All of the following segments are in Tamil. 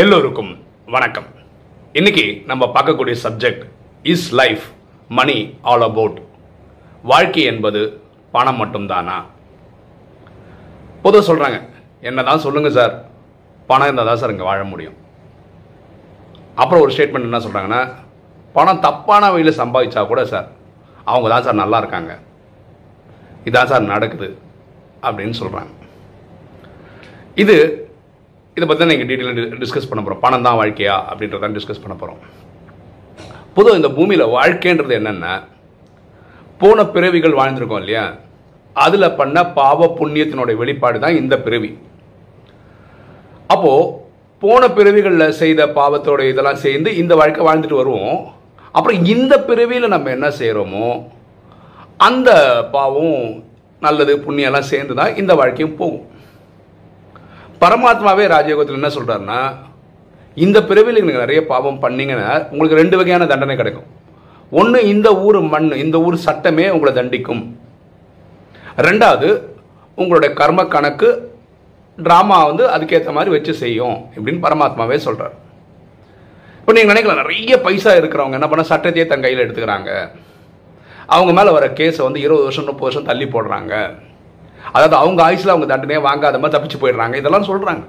எல்லோருக்கும் வணக்கம். இன்னைக்கு நம்ம பார்க்கக்கூடிய subject is life money all about வாழ்க்கை என்பது பணம் மட்டும்தானா? பொதுவாக சொல்கிறாங்க என்னதான் சொல்லுங்கள் சார் பணம் இருந்தால் தான் சார் இங்கே வாழ முடியும். அப்புறம் ஒரு ஸ்டேட்மெண்ட் என்ன சொல்கிறாங்கன்னா பணம் தப்பான வழியில் சம்பாதிச்சா கூட சார் அவங்க தான் சார் நல்லா இருக்காங்க. இதான் சார் நடக்குது அப்படின்னு சொல்கிறாங்க இது இதை பற்றி தான் நீங்கள் டீட்டெயிலாக டிஸ்கஸ் பண்ண போகிறோம் பணம் தான் வாழ்க்கையா? அப்படின்றத டிஸ்கஸ் பண்ண போகிறோம் பொதுவாக இந்த பூமியில் வாழ்க்கைன்றது என்னென்னா போன பிறவிகள் வாழ்ந்திருக்கோம் இல்லையா? அதில் பண்ண பாவ புண்ணியத்தினுடைய வெளிப்பாடு தான் இந்த பிறவி. அப்போது போன பிறவிகளில் செய்த பாவத்தோட இதெல்லாம் சேர்ந்து இந்த வாழ்க்கை வாழ்ந்துட்டு வருவோம். அப்புறம் இந்த பிறவியில் நம்ம என்ன செய்கிறோமோ அந்த பாவம் நல்லது புண்ணியெல்லாம் சேர்ந்து தான் இந்த வாழ்க்கையும் போகும். பரமாத்மாவே ராஜயோகத்தில் என்ன சொல்கிறாருன்னா இந்த பிறவியில் நீங்கள் நிறைய பாவம் பண்ணீங்கன்னா உங்களுக்கு ரெண்டு வகையான தண்டனை கிடைக்கும். ஒன்று இந்த ஊர் மண் இந்த ஊர் சட்டமே உங்களை தண்டிக்கும். ரெண்டாவது உங்களுடைய கர்ம கணக்கு ட்ராமா வந்து அதுக்கேற்ற மாதிரி வச்சு செய்யும் இப்படின்னு பரமாத்மாவே சொல்கிறார் இப்போ நீங்கள் நினைக்கலாம் நிறைய பைசா இருக்கிறவங்க என்ன பண்ண சட்டத்தையே தன் கையில் எடுத்துக்கிறாங்க. அவங்க மேலே வர கேஸை வந்து இருபது வருஷம் முப்பது வருஷம் தள்ளி போடுறாங்க. அதாவது அவங்க ஆயுசில் அவங்க தண்டனையே வாங்காத மாதிரி தப்பிச்சு போயிடுறாங்க. இதெல்லாம் சொல்கிறாங்க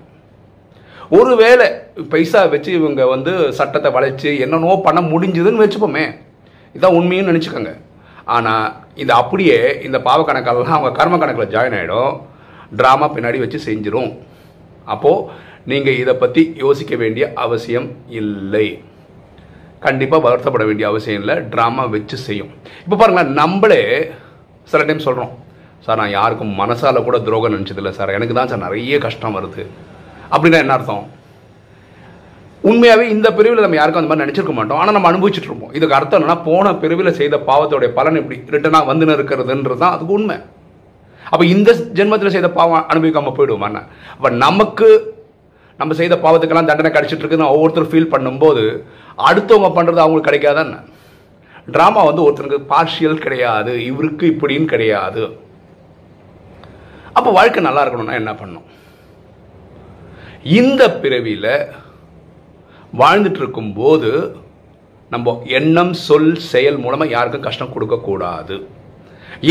ஒருவேளை பைசா வச்சு இவங்க வந்து சட்டத்தை வளைச்சு என்னென்னோ பண்ண முடிஞ்சுதுன்னு வச்சுப்போமே. இதான் உண்மையும் நினச்சிக்கோங்க. ஆனால் இது அப்படியே இந்த பாவ கணக்கெல்லாம் அவங்க கர்ம கணக்கில் ஜாயின் ஆகிடும் ட்ராமா பின்னாடி வச்சு செஞ்சிடும் அப்போது நீங்கள் இதை பற்றி யோசிக்க வேண்டிய அவசியம் இல்லை. கண்டிப்பாக வருத்தப்பட வேண்டிய அவசியம் இல்லை. ட்ராமா வச்சு செய்யும். இப்போ பாருங்களேன் நம்மளே சில டைம் சொல்கிறோம் சார் நான் யாருக்கும் மனசால் கூட துரோகம் நினச்சதில்லை சார். எனக்கு தான் சார் நிறைய கஷ்டம் வருது. அப்படின்னா என்ன அர்த்தம்? உண்மையாகவே இந்த பிரிவில் நம்ம யாருக்கும் அந்த மாதிரி நினச்சிருக்க மாட்டோம். ஆனால் நம்ம அனுபவிச்சுட்டு இருப்போம். இதுக்கு அர்த்தம் என்னன்னா போன பிரிவில் செய்த பாவத்தோடைய பலன் இப்படி ரிட்டனாக வந்துன்னு இருக்கிறதுன்றது தான் அதுக்கு உண்மை. அப்போ இந்த ஜென்மத்தில் செய்த பாவம் அனுபவிக்காமல் போயிடுவோம் என்ன? அப்போ நமக்கு நம்ம செய்த பாவத்துக்கெல்லாம் தண்டனை கிடைச்சிட்டு இருக்குன்னு ஒவ்வொருத்தரும் ஃபீல் பண்ணும்போது அடுத்தவங்க பண்ணுறது அவங்களுக்கு கிடைக்காதான் என்ன? ட்ராமா வந்து ஒருத்தருக்கு பார்ஷியல் கிடையாது இவருக்கு இப்படின்னு கிடையாது. அப்போ வாழ்க்கை நல்லா இருக்கணும்னா என்ன பண்ணும் இந்த பிறவியில் வாழ்ந்துட்டு இருக்கும்போது நம்ம எண்ணம் சொல் செயல் மூலமாக யாருக்கும் கஷ்டம் கொடுக்கக்கூடாது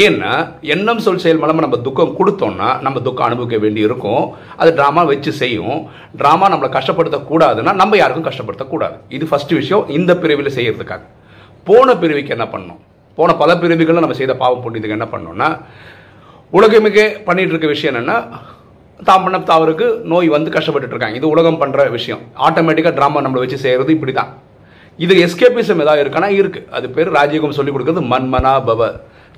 ஏன்னா எண்ணம் சொல் செயல் மூலமாக நம்ம துக்கம் கொடுத்தோம்னா நம்ம துக்கம் அனுபவிக்க வேண்டி இருக்கும். அது ட்ராமா வச்சு செய்யும். ட்ராமா நம்மளை கஷ்டப்படுத்தக்கூடாதுன்னா நம்ம யாருக்கும் கஷ்டப்படுத்தக்கூடாது இது ஃபஸ்ட்டு விஷயம். இந்த பிரிவில் செய்கிறதுக்காக போன பிரிவுக்கு என்ன பண்ணணும்? போன பல பிரிவுகளில் நம்ம செய்த பாவம் புண்ணியத்துக்கு என்ன பண்ணோம்னா உலகமிக்க பண்ணிட்டு இருக்க விஷயம் என்னென்னா தான் பண்ண தவறுக்கு நோய் வந்து கஷ்டப்பட்டு இருக்காங்க இது உலகம் பண்ணுற விஷயம். ஆட்டோமேட்டிக்காக ட்ராமா நம்மளை வச்சு செய்கிறது இப்படி தான் இது எஸ்கேபிசம் ஏதாவது இருக்கானா இருக்குது அது பேர் ராஜயோகம் சொல்லிக் கொடுக்குறது மன்மனா பவ.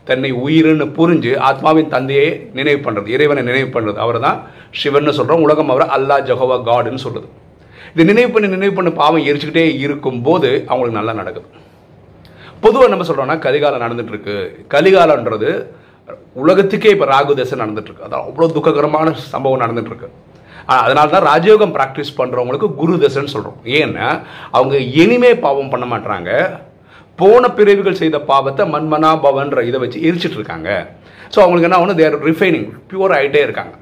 தன்னை உயிர்னு புரிஞ்சு ஆத்மாவின் தந்தையை நினைவு பண்ணுறது இறைவனை நினைவு பண்ணுறது அவர் தான் சிவன் சொல்கிறோம் உலகம் அவரை அல்லா ஜஹோவா காடுன்னு சொல்லுது. இது நினைவு பண்ணி நினைவு பண்ணி பாவம் எரிச்சுக்கிட்டே இருக்கும்போது அவங்களுக்கு நல்லா நடக்குது. பொதுவாக நம்ம சொல்கிறோம்னா கலிகாலம் நடந்துட்டு இருக்கு கலிகாலன்றது உலகத்துக்கே இப்போ ராகு தசை நடந்துட்டுருக்கு. அதான் அவ்வளோ துக்ககரமான சம்பவம் நடந்துட்டுருக்கு. அதனால தான் ராஜயோகம் ப்ராக்டிஸ் பண்ணுறவங்களுக்கு குரு தசைன்னு சொல்கிறோம் ஏன்னா அவங்க இனிமே பாவம் பண்ண மாட்டாங்க போன பிறவிகள் செய்த பாவத்தை மன்மனா பவன்ற இதை வச்சு எரிச்சிட்டு இருக்காங்க ஸோ அவங்களுக்கு என்ன ஒன்று தேர் ரிஃபைனிங் பியூர் ஆகிட்டே இருக்காங்க.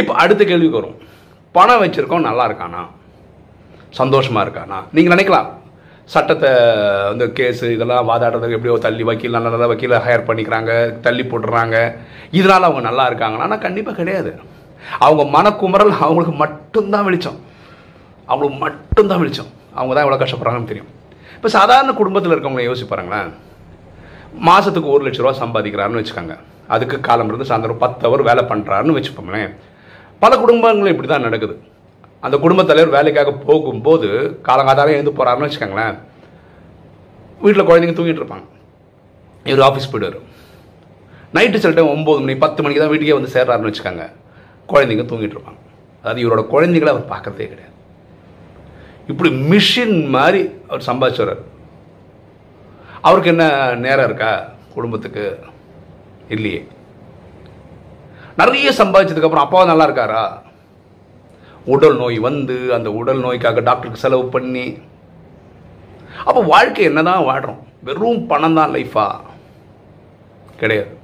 இப்போ அடுத்த கேள்விக்கு வரும். பணம் வச்சுருக்கோம் நல்லா இருக்கானா? சந்தோஷமாக இருக்கானா? நீங்கள் நினைக்கலாம். சட்டத்தை வந்து கேஸு இதெல்லாம் வாதாடுறதுக்கு எப்படியோ தள்ளி வக்கீல் நல்ல நல்ல வக்கீலை ஹையர் பண்ணிக்கிறாங்க தள்ளி போட்டுறாங்க. இதனால் அவங்க நல்லா இருக்காங்கன்னா. ஆனால் கண்டிப்பாக கிடையாது. அவங்க மனக்குமரல் அவங்களுக்கு மட்டும்தான் வெளிச்சம். அவங்களுக்கு மட்டும்தான் வெளிச்சம். அவங்க தான் எவ்வளோ கஷ்டப்படுறாங்கன்னு தெரியும். இப்போ சாதாரண குடும்பத்தில் இருக்கவங்களை யோசிச்சு பாருங்களேன். மாதத்துக்கு ஒரு லட்ச ரூபா சம்பாதிக்கிறாருன்னு வச்சுக்கோங்க. அதுக்கு காலம் இருந்து சாயந்தரம் பத்து அவர் வேலை பண்ணுறாருன்னு வச்சுப்போங்களேன் பல குடும்பங்களும் இப்படி தான் நடக்குது. அந்த குடும்பத் தலைவர் வேலைக்காக போகும்போது காலங்காத்தாலே எழுந்து போகிறாருன்னு வச்சுக்கோங்களேன். வீட்டில் குழந்தைங்க தூங்கிட்டு இருப்பாங்க. இவர் ஆஃபீஸ் போயிடுவார். நைட்டு சில டைம் ஒம்பது மணி பத்து மணிக்கு தான் வீட்டுக்கே வந்து சேர்றாருன்னு வச்சுக்கோங்க. குழந்தைங்க தூங்கிட்டு இருப்பாங்க. அதாவது இவரோட குழந்தைகளை அவர் பார்க்கறதே கிடையாது. இப்படி மிஷின் மாதிரி அவர் சம்பாதிச்சு அவருக்கு என்ன நேரம் இருக்கா? குடும்பத்துக்கு? இல்லையே. நிறைய சம்பாதிச்சதுக்கப்புறம் அப்பாவும் நல்லா இருக்காரா? உடல் நோய் வந்து அந்த உடல் நோய்க்காக டாக்டருக்கு செலவு பண்ணி. அப்போ வாழ்க்கை என்னதான் வாழ்கிறோம் வெறும் பணம் தான் லைஃபா கிடையாது.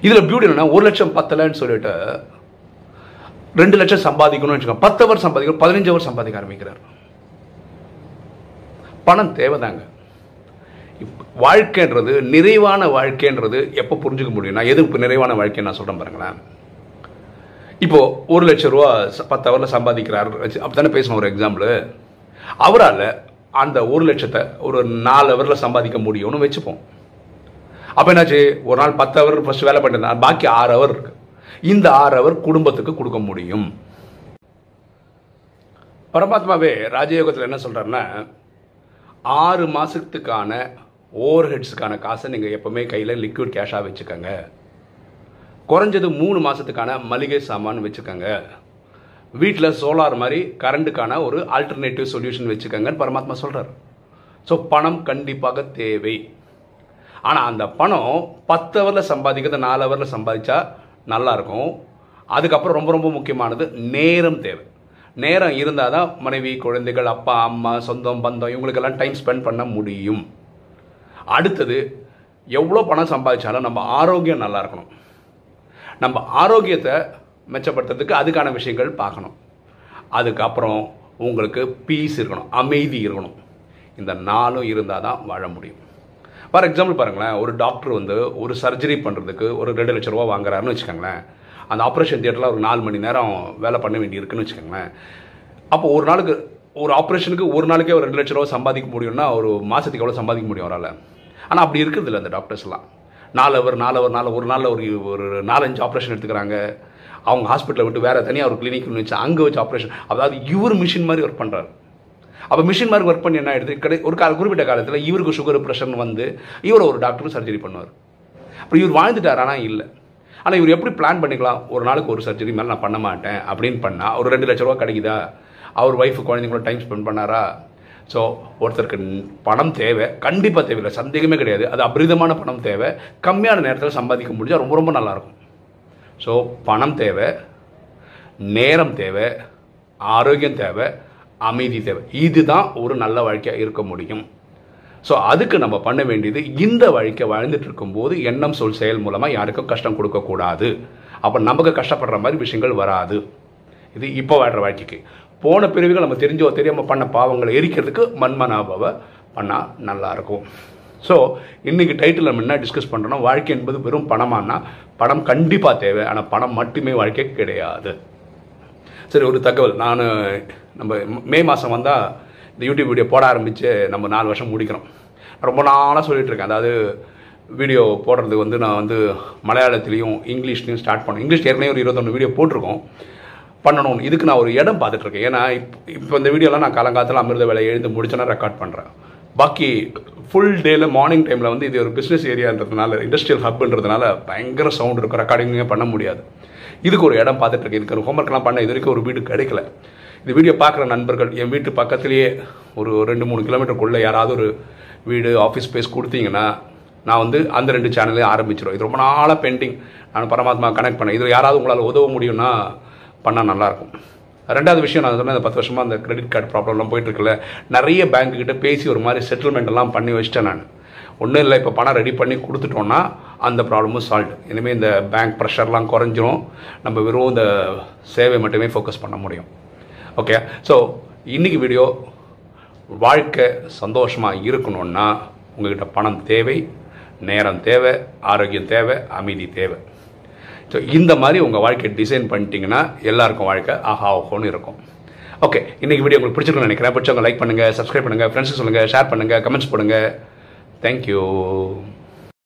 இதில் பியூட்டி என்னன்னா ஒரு லட்சம் பத்தலைன்னு சொல்லிட்டு ரெண்டு லட்சம் சம்பாதிக்கணும்னு வச்சுக்கோங்க. பத்து அவர் சம்பாதிக்கணும் பதினஞ்சு அவர் சம்பாதிக்க ஆரம்பிக்கிறார். பணம் தேவைதாங்க. வாழ்க்கைன்றது நிறைவான வாழ்க்கைன்றது எப்போ புரிஞ்சுக்க முடியும்? எது எதுக்கு நிறைவான வாழ்க்கை நான் சொல்கிறேன் பாருங்களேன். இப்போ ஒரு லட்ச ரூபா பத்து ஹவரில் சம்பாதிக்கிறார். அப்படி தானே பேசணும் ஒரு எக்ஸாம்பிள் அவரால் அந்த ஒரு லட்சத்தை ஒரு நாலு ஹவரில் சம்பாதிக்க முடியும்னு வச்சுப்போம். அப்போ என்னாச்சு? ஒரு நாள் பத்து ஹவர் ஃபஸ்ட் வேலை பண்ணிருந்தா பாக்கி ஆறு ஹவர் இருக்கு. இந்த ஆறு ஹவர் குடும்பத்துக்கு கொடுக்க முடியும். பரமாத்மாவே ராஜயோகத்தில் என்ன சொல்கிறாருன்னா ஆறு மாதத்துக்கான ஓவர் ஹெட்ஸுக்கான காசை நீங்கள் எப்போவுமே கையில் லிக்விட் கேஷாக வச்சுக்கோங்க. குறைஞ்சது மூணு மாதத்துக்கான மளிகை சாமான் வச்சுக்கோங்க. வீட்டில் சோலார் மாதிரி கரண்ட்டுக்கான ஒரு ஆல்டர்னேட்டிவ் சொல்யூஷன் வச்சுக்கோங்கன்னு பரமாத்மா சொல்கிறார் ஸோ பணம் கண்டிப்பாக தேவை. ஆனால் அந்த பணம் பத்து ஹவரில் சம்பாதிக்கிறது நாலு ஹவரில் சம்பாதிச்சா நல்லாயிருக்கும். அதுக்கப்புறம் ரொம்ப ரொம்ப முக்கியமானது நேரம் தேவை. நேரம் இருந்தால் தான் மனைவி குழந்தைகள் அப்பா அம்மா சொந்தம் பந்தம் இவங்களுக்கெல்லாம் டைம் ஸ்பெண்ட் பண்ண முடியும். அடுத்தது எவ்வளோ பணம் சம்பாதிச்சாலும் நம்ம ஆரோக்கியம் நல்லா இருக்கணும். நம்ம ஆரோக்கியத்தை மெச்சப்படுத்துறதுக்கு அதுக்கான விஷயங்கள் பார்க்கணும். அதுக்கப்புறம் உங்களுக்கு பீஸ் இருக்கணும் அமைதி இருக்கணும். இந்த நாளும் இருந்தால் தான் வாழ முடியும். ஃபார் எக்ஸாம்பிள் பாருங்களேன் ஒரு டாக்டர் வந்து ஒரு சர்ஜரி பண்ணுறதுக்கு ஒரு ரெண்டு லட்ச ரூபா வாங்குறாருன்னு வச்சுக்கோங்களேன். அந்த ஆப்ரேஷன் தியேட்டரில் ஒரு நாலு மணி நேரம் வேலை பண்ண வேண்டியிருக்குன்னு வச்சுக்கோங்களேன். அப்போ ஒரு நாளுக்கு ஒரு ஆப்ரேஷனுக்கு ஒரு நாளைக்கே ஒரு ரெண்டு லட்ச ரூபா சம்பாதிக்க முடியும்னா ஒரு மாதத்துக்கு எவ்வளோ சம்பாதிக்க முடியும் அவரால்? ஆனால் அப்படி இருக்கிறது இல்லை அந்த டாக்டர்ஸ்லாம் நாலு அவர் நாலு அவர் நாலு ஒரு நாளில் ஒரு ஒரு நாலஞ்சு ஆப்ரேஷன் எடுத்துக்கிறாங்க. அவங்க ஹாஸ்பிட்டலை விட்டு வேறு தனியாக ஒரு கிளினிக்னு வச்சு அங்கே வச்சு ஆப்ரேஷன் அதாவது இவர் மிஷின் மாதிரி ஒர்க் பண்ணுறாரு அப்போ மிஷின் மாதிரி ஒர்க் பண்ணி என்ன ஆகிடுது கிடை ஒரு கால குறிப்பிட்ட காலத்தில் இவருக்கு சுகர் ப்ரெஷர்னு வந்து இவர் ஒரு டாக்டரும் சர்ஜரி பண்ணுவார். அப்புறம் இவர் வாழ்ந்துட்டார் ஆனால் இல்லை. ஆனால் இவர் எப்படி பிளான் பண்ணிக்கலாம்? ஒரு நாளுக்கு ஒரு சர்ஜரி மேலே நான் பண்ண மாட்டேன் அப்படின்னு பண்ணால் ஒரு ரெண்டு லட்ச ரூபா கிடைக்குதா? அவர் ஒய்ஃபு குழந்தைங்களோட டைம் ஸ்பெண்ட் பண்ணாரா? ஸோ ஒருத்தருக்கு பணம் தேவை கண்டிப்பாக தேவையில்லை. சந்தேகமே கிடையாது. அது அபரிதமான பணம் தேவை. கம்மியான நேரத்தில் சம்பாதிக்க முடிஞ்சால் ரொம்ப ரொம்ப நல்லாயிருக்கும். ஸோ பணம் தேவை நேரம் தேவை ஆரோக்கியம் தேவை அமைதி தேவை. இதுதான் ஒரு நல்ல வாழ்க்கையாக இருக்க முடியும். ஸோ அதுக்கு நம்ம பண்ண வேண்டியது இந்த வாழ்க்கை வாழ்ந்துட்டு இருக்கும்போது எண்ணம் சொல் செயல் மூலமாக யாருக்கும் கஷ்டம் கொடுக்கக்கூடாது அப்போ நமக்கு கஷ்டப்படுற மாதிரி விஷயங்கள் வராது. இது இப்போ வாழ்கிற வாழ்க்கைக்கு. போன பிரிவுகள் நம்ம தெரிஞ்சோ தெரியாமல் பண்ண பாவங்களை எரிக்கிறதுக்கு மண்மனாபாவை பண்ணால் நல்லாயிருக்கும் ஸோ இன்றைக்கி டைட்டில் நம்ம என்ன டிஸ்கஸ் பண்ணுறோம்னா வாழ்க்கை என்பது வெறும் பணமானா பணம் கண்டிப்பாக தேவை. ஆனால் பணம் மட்டுமே வாழ்க்கை கிடையாது. சரி ஒரு தகவல். நான் நம்ம மே மாதம் வந்தால் இந்த யூடியூப் வீடியோ போட ஆரம்பித்து நம்ம நாலு வருஷம் முடிக்கிறோம். ரொம்ப நாளாக சொல்லிகிட்டு இருக்கேன். அதாவது வீடியோ போடுறது வந்து நான் வந்து மலையாளத்துலேயும் இங்கிலீஷ்லேயும் ஸ்டார்ட் பண்ணேன் இங்கிலீஷ் ஏற்கனவே ஒரு இருபத்தொன்று வீடியோ போட்டிருக்கோம். பண்ணணும்னு. இதுக்கு நான் ஒரு இடம் பார்த்துட்ருக்கேன். ஏன்னா இப்போ இப்போ இந்த வீடியோலாம் நான் காலங்காலத்தில் அமிர்த வேலை எழுந்து முடிச்சோன்னா ரெக்கார்ட் பண்ணுறேன் பாக்கி ஃபுல் டேல மார்னிங் டைமில் வந்து இது ஒரு பிஸ்னஸ் ஏரியான்றதுனால இண்டஸ்ட்ரியல் ஹப்ன்றதுனால பயங்கர சவுண்ட் இருக்கும். ரெக்கார்டிங்கே பண்ண முடியாது. இதுக்கு ஒரு இடம் பார்த்துட்ருக்கேன். இதுக்கு ஒரு ஹோம்ஒர்க்லாம் பண்ண இது வரைக்கும் ஒரு வீடு கிடைக்கல. இந்த வீடியோ பார்க்குற நண்பர்கள் என் வீட்டு பக்கத்துலேயே ஒரு ரெண்டு மூணு கிலோமீட்டருக்குள்ளே யாராவது ஒரு வீடு ஆஃபீஸ் ஸ்பேஸ் கொடுத்தீங்கன்னா நான் வந்து அந்த ரெண்டு சேனலையும் ஆரம்பிச்சிடும் இது ரொம்ப நாளாக பெண்டிங் நான் பரமாத்மா கனெக்ட் பண்ணேன். இது யாராவது உங்களால் உதவ முடியும்னா பண்ணால் நல்லாயிருக்கும். ரெண்டாவது விஷயம் நான் சொன்னேன் இந்த பத்து வருஷமாக அந்த கிரெடிட் கார்டு ப்ராப்ளம்லாம் போயிட்டுருக்குல்ல நிறைய பேங்க் கிட்டே பேசி ஒரு மாதிரி செட்டில்மெண்ட் எல்லாம் பண்ணி வச்சிட்டேன் நான். ஒன்றும் இல்லை இப்போ பணம் ரெடி பண்ணி கொடுத்துட்டோன்னா அந்த ப்ராப்ளமும் சால்வ் இனிமேல் இந்த பேங்க் ப்ரெஷர்லாம் குறைஞ்சிரும். நம்ம வெறும் இந்த சேவை மட்டுமே ஃபோக்கஸ் பண்ண முடியும். ஓகே ஸோ இன்னைக்கு வீடியோ வாழ்க்கை சந்தோஷமாக இருக்கணும்னா உங்கள்கிட்ட பணம் தேவை நேரம் தேவை ஆரோக்கியம் தேவை அமைதி தேவை. ஸோ இந்த மாதிரி உங்கள் வாழ்க்கையை டிசைன் பண்ணிட்டீங்கன்னா எல்லாருக்கும் வாழ்க்கை ஆஹா ஓஹோன்னு இருக்கும். ஓகே இன்றைக்கி வீடியோ உங்களுக்கு பிடிச்சிருக்குன்னு நினைக்கிறேன். பிடிச்சவங்க லைக் பண்ணுங்கள் சப்ஸ்கிரைப் பண்ணுங்கள் ஃப்ரெண்ட்ஸுக்கு சொல்லுங்கள் ஷேர் பண்ணுங்கள் கமெண்ட்ஸ் பண்ணுங்கள் தேங்க்யூ